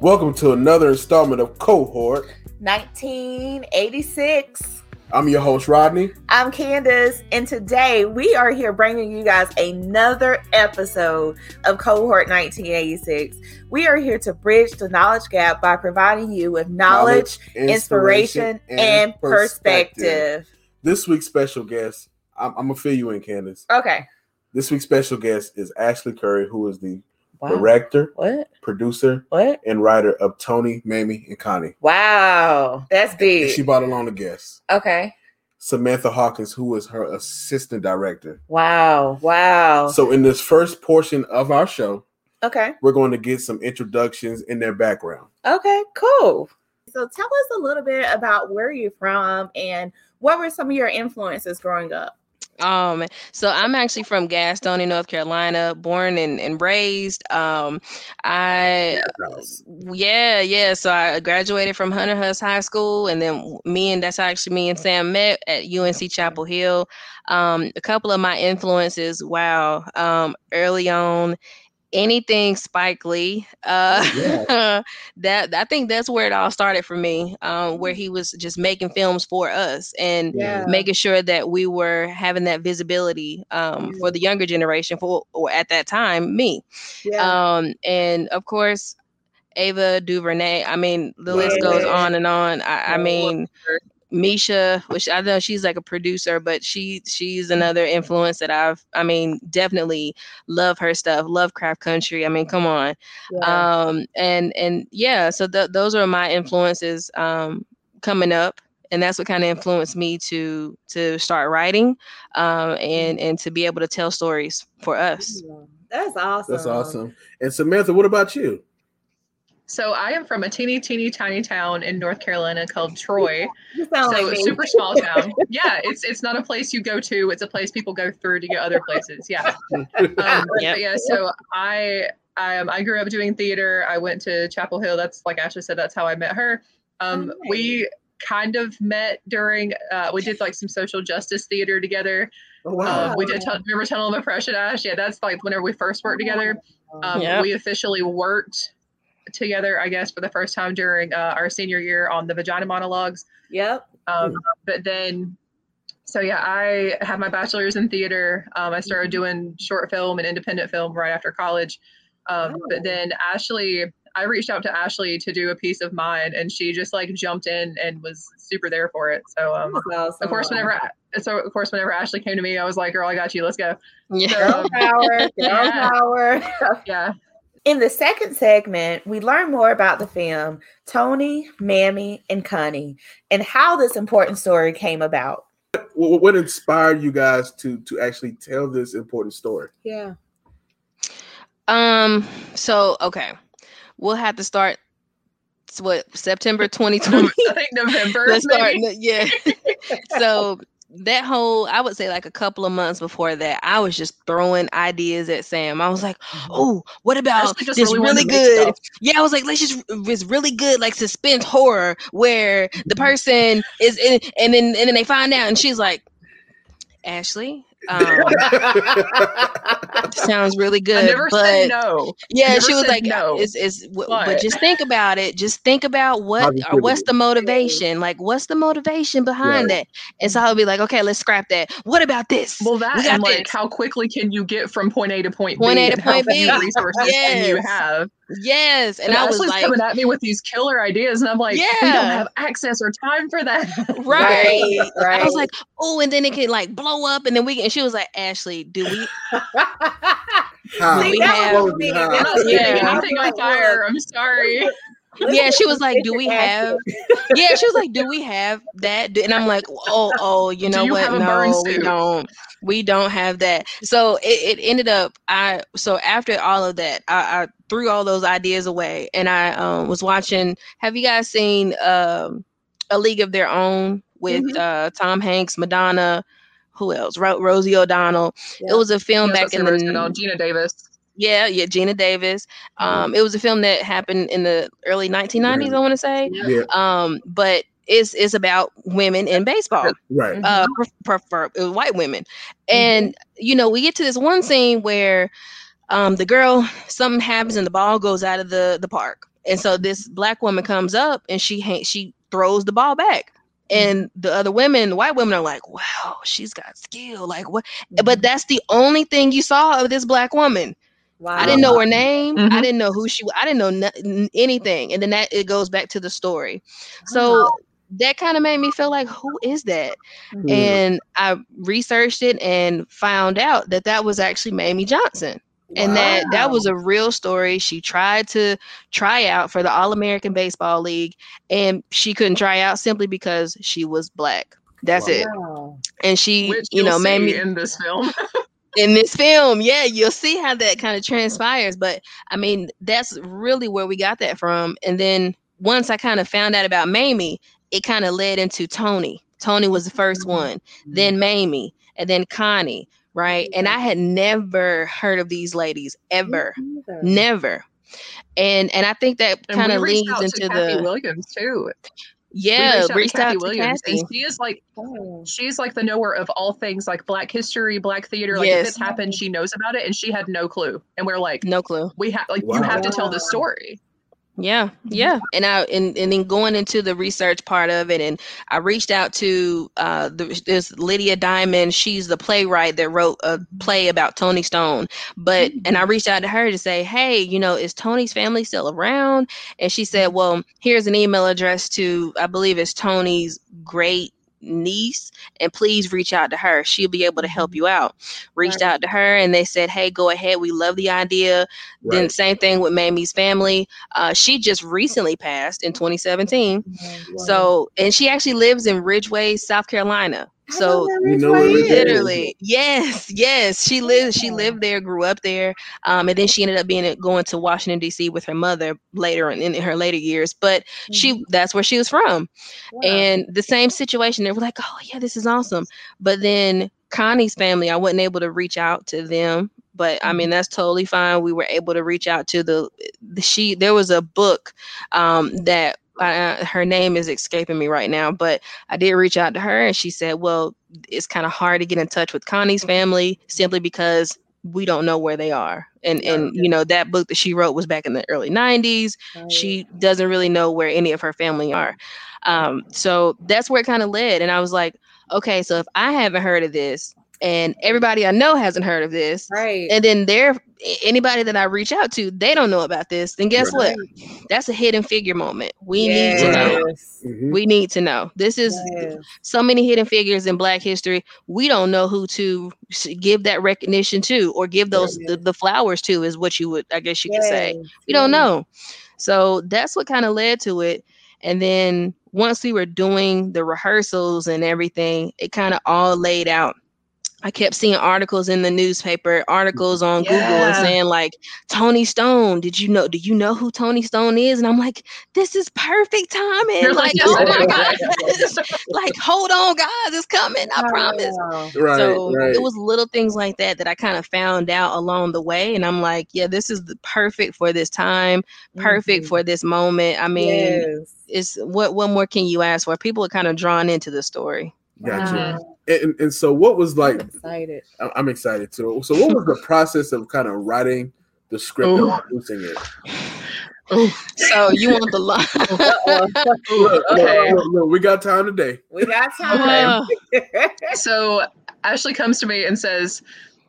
Welcome to another installment of Cohort 1986. I'm your host, Rodney. I'm Candace, and today we are here bringing you guys another episode of Cohort 1986. We are here to bridge the knowledge gap by providing you with knowledge, inspiration, and perspective. This week's special guest, I'm, I'm gonna fill you in, Candace. Okay. This week's special guest is Ashley Curry, who is the Wow. director, What? producer, What? and writer of Toni, Mamie, and Connie. Wow. That's And big. she brought along a guest, okay. Samantha Hawkins, who was her assistant director. Wow. Wow. So, in this first portion of our show, okay. we're going to get some introductions in their background. Okay, cool. So tell us a little bit about where you're from and what were some of your influences growing up? Um, so I'm actually from Gastonia, North Carolina, born and, and raised. Um, I yeah, yeah. So I graduated from Hunter Huss High School, and then me and that's actually me and Sam met at UNC Chapel Hill. Um, a couple of my influences, wow. Um, early on, anything Spike Lee. Uh, that I think that's where it all started for me. Um, where he was just making films for us and Yeah. making sure that we were having that visibility um, for the younger generation for or at that time me Yeah. um, and of course ava duvernay i mean the list goes on and on i, I mean misha which i know she's like a producer but she she's another influence that i've i mean definitely love her stuff lovecraft country i mean come on yeah. um and and yeah so th- those are my influences um coming up and that's what kind of influenced me to to start writing um and and to be able to tell stories for us That's awesome. That's awesome. And Samantha, what about you? So I am from a teeny, teeny, tiny town in North Carolina called Troy. You sound So like a me. super small town. Yeah, it's it's not a place you go to. It's a place people go through to get other places. Yeah. Um, Yep. but yeah. So I um, I grew up doing theater. I went to Chapel Hill. That's like Ashley said. That's how I met her. Um, Oh, We kind of met during. Uh, we did like some social justice theater together. Oh, Um, we did. Tun- remember Tunnel of Oppression, Ash? Yeah, that's like whenever we first worked together. Um, Yep. We officially worked together, I guess, for the first time during uh, our senior year on the Vagina Monologues. Yep. Um, but then, so yeah, I had my bachelor's in theater. Um, I started doing short film and independent film right after college. Um, But then Ashley, I reached out to Ashley to do a piece of mine, and she just like jumped in and was super there for it. So um, awesome. of course, whenever so of course whenever Ashley came to me, I was like, "Girl, I got you. Let's go." yeah Girl power, girl Yeah. power. Yeah. In the second segment, we learn more about the film Toni, Mamie, and Connie and how this important story came about. What, what inspired you guys to to actually tell this important story? Yeah. um so okay we'll have to start what september 2020 I think November. let's start yeah so that whole i would say like a couple of months before that i was just throwing ideas at sam. I was like oh what about this really really, wanted to make good yeah i was like let's just it's really good like suspense horror where the Mm-hmm. person is in and then and then they find out and she's like ashley um sounds really I good never but said no. yeah, never she was like, no. "It's, it's But- but just think about it. Just think about what or what's the motivation? Like, what's the motivation behind that?" And so I'll be like, "Okay, let's scrap that. What about this? Well, that we got and like this. how quickly can you get from point A to point, Point B? A to and how point few B. resources can you have? Yes." And, And, I was Ashley's like, coming at me with these killer ideas, and I'm like, yeah, we don't have access or time for that. "Right." right. I was like, "Oh," and then it could like blow up, and then we. And she was like, "Ashley, do we?" How? See, See, that that was me. How? We're not setting Yeah. anything on fire. I'm sorry. Yeah, she was like, "Do we have?" Yeah, she was like, "Do we have that?" And I'm like, "Oh, oh, you know you what? have a burn No, we don't. We don't have that." So it, it ended up. I so after all of that, I, I threw all those ideas away, and I um, was watching. Have you guys seen um, A League of Their Own with Mm-hmm. uh, Tom Hanks, Madonna? Who else? Ro- Rosie O'Donnell. Yeah. It was a film back in the Geena Davis. Yeah, yeah, Geena Davis. Um, it was a film that happened in the early 1990s, I want to say. Yeah, Um, but it's it's about women in baseball, right. uh, pre- prefer uh, white women, and you know we get to this one scene where um the girl something happens and the ball goes out of the the park And so this black woman comes up and she ha- she throws the ball back. And the other women, the white women are like, wow, she's got skill. Like what? But Mm-hmm. that's the only thing you saw of this black woman. Wow. I didn't know her name. I Mhm. didn't know who she. was. I didn't know no, n- anything. And then that it goes back to the story. So that kind of made me feel like, who is that? Mhm. And I researched it and found out that that was actually Mamie Johnson. And that that was a real story. She tried to try out for the All American Baseball League, and she couldn't try out simply because she was black. That's Wow. it. And she, Which you know, you'll made me in this film. in this film yeah you'll see how that kind of transpires but i mean that's really where we got that from and then once i kind of found out about mamie it kind of led into toni. Toni was the first mm-hmm. one then mamie and then connie right? And i had never heard of these ladies ever never. And and i think that kind of leads into Kathy the Williams too. Yeah we reached out to Kathy Williams, Kathy. and she is like Oh. she's like the knower of all things like Black history, Black theater. Like Yes. if it's happened, she knows about it, and she had no clue. And we're like, no clue we have like you have to tell the story. Yeah, yeah, and I and, and then going into the research part of it, and I reached out to uh, the, this Lydia Diamond. She's the playwright that wrote a play about Toni Stone. But and I reached out to her to say, hey, you know, is Toni's family still around? And she said, well, here's an email address to I believe it's Toni's great niece and please reach out to her she'll be able to help you out reached Right. out to her and they said hey go ahead we love the idea then same thing with Mamie's family. Uh, she just recently passed in 2017. Wow. So and she actually lives in Ridgeway, South Carolina. I So You know Ridgeway where is. Ridgeway is. literally, yes, yes, she lived. She lived there, grew up there, um, and then she ended up being going to Washington D.C. with her mother later in, in her later years. But she that's where she was from. Wow. And the same situation, they were like, oh, yeah, this is awesome. But then Connie's family, I wasn't able to reach out to them. But I mean, that's totally fine. We were able to reach out to the, the she, there was a book um, that uh, her name is escaping me right now, but I did reach out to her and she said, well, it's kind of hard to get in touch with Connie's family simply because we don't know where they are. And, and you know, that book that she wrote was back in the early 90s Right. she doesn't really know where any of her family are um so that's where it kind of led and i was like okay so if i haven't heard of this and everybody i know hasn't heard of this right. and then there anybody that i reach out to they don't know about this then guess Right. what that's a hidden figure moment we need to know Yes. Mhm. we need to know this is Yes. so many hidden figures in black history we don't know who to give that recognition to or give those the, the flowers to is what you would i guess you could say Yes. we don't know. So that's what kind of led to it. And then once we were doing the rehearsals and everything, it kind of all laid out. I kept seeing articles in the newspaper, articles on Google and saying like Toni Stone, did you know do you know who Toni Stone is? And I'm like, this is perfect timing. You're Like, like, oh my I gosh. like, hold on, guys, it's coming, I promise Wow. Right. so right. it was little things like that that I kind of found out along the way, and I'm like, yeah, this is the perfect for this time, perfect Mhm. for this moment. I mean, yes. it's what what more can you ask for? People are kind of drawn into the story. Gotcha. Wow. And, and so, what was like? I'm excited. I- I'm excited too. So, what was the process of kind of writing the script and producing it? So you want the line? Look, Okay. look, look, we got time today. we got time. So Ashley comes to me and says,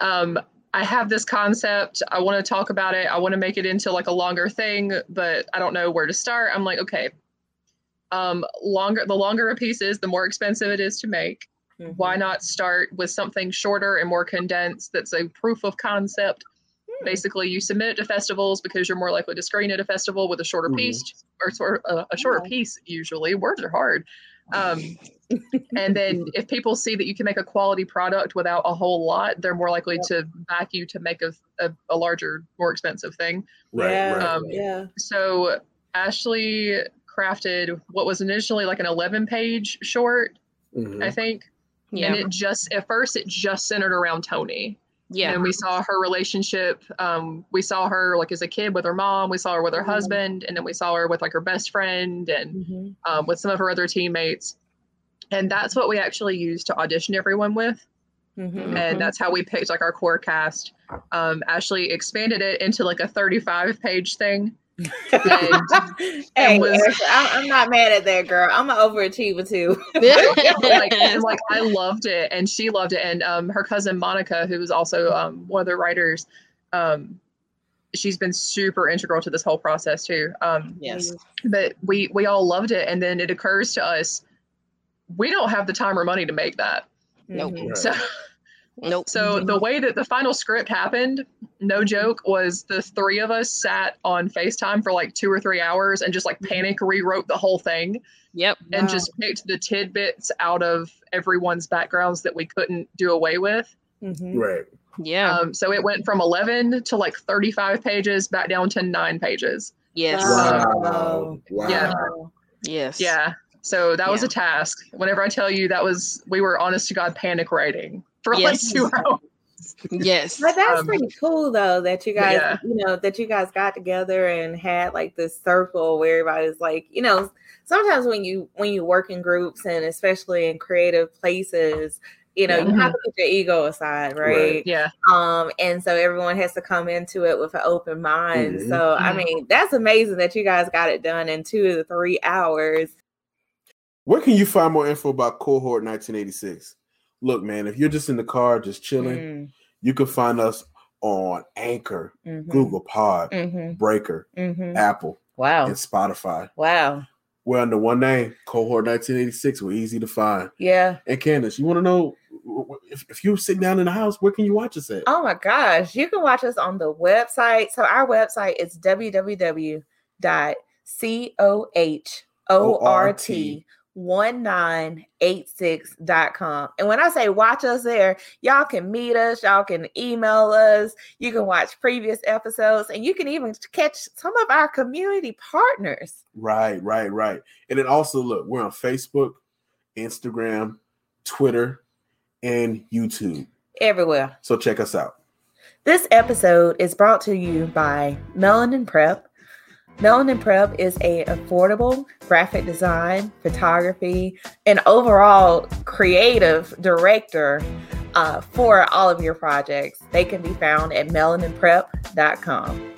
um, I have this concept. I want to talk about it. I want to make it into like a longer thing, but I don't know where to start. I'm like, okay. Um, longer the longer a piece is, the more expensive it is to make. Mm-hmm. Why not start with something shorter and more condensed that's a proof of concept? Hmm. Basically, you submit it to festivals because you're more likely to screen at a festival with a shorter Mhm. piece or sort of a, a shorter Wow. piece. Usually, words are hard. Um, and then if people see that you can make a quality product without a whole lot, they're more likely to back you to make a, a, a larger, more expensive thing. Right. yeah. right. Um, yeah. So Ashley crafted what was initially like an 11 page short, Mhm. I think. Yeah, And it just, at first, it just centered around Toni. yeah, And we saw her relationship. Um, we saw her like as a kid with her mom. We saw her with her Mhm. husband. And then we saw her with like her best friend and Mhm. um, with some of her other teammates. And that's what we actually used to audition everyone with. Mhm. Mhm. And that's how we picked like our core cast. Um, Ashley expanded it into like a 35 page thing. Hey, was, I'm, I'm, not mad at that girl. I'm an overachiever too. like, and, like I loved it, and she loved it, and um, her cousin Monica, who was also um, one of the writers, um, she's been super integral to this whole process too. Um, yes, but we we all loved it, and then it occurs to us we don't have the time or money to make that. Nope. So Nope. So the way that the final script happened, no joke, was the three of us sat on FaceTime for like two or three hours and just like panic rewrote the whole thing. Yep. And wow. just picked the tidbits out of everyone's backgrounds that we couldn't do away with. Mm-hmm. Right. Yeah. Um, so it went from 11 to like 35 pages back down to nine pages. Yes. Wow. wow. Yeah. Yes. Yeah. So that yeah. was a task. Whenever I tell you that was, we were honest to God panic writing for yes. like two hours. Yes. But that's um, pretty cool though that you guys, yeah. you know, that you guys got together and had like this circle where everybody's like, you know, sometimes when you when you work in groups and especially in creative places, you know, yeah. you have to put your ego aside, right? right? Yeah. Um, and so everyone has to come into it with an open mind. Mm-hmm. So I mm-hmm. mean, that's amazing that you guys got it done in two to three hours. Where can you find more info about Cohort 1986? look, man, if you're just in the car, just chilling, mm. You can find us on Anchor, mm-hmm. Google Pod, mm-hmm. Breaker, mm-hmm. Apple, wow, and Spotify. Wow. We're under one name, Cohort 1986. We're easy to find. Yeah. And Candace, you want to know if, if you're sitting down in the house, where can you watch us at? Oh my gosh. You can watch us on the website. So our website is www.cohort 1986.com. And when I say watch us there, y'all can meet us, y'all can email us, you can watch previous episodes, and you can even catch some of our community partners. Right, right, right. And then also, look, we're on Facebook, Instagram, Twitter, and YouTube. Everywhere. So check us out. This episode is brought to you by Melanin Prep Melanin Prep is a affordable graphic design, photography, and overall creative director uh, for all of your projects. They can be found at melaninprep.com.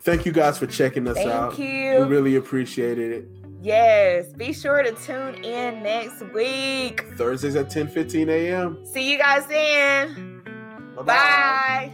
Thank you guys for checking us Thank out. Thank you. We really appreciated it. Yes. Be sure to tune in next week. Thursdays at 10 15 a.m. See you guys then. Bye-bye. Bye.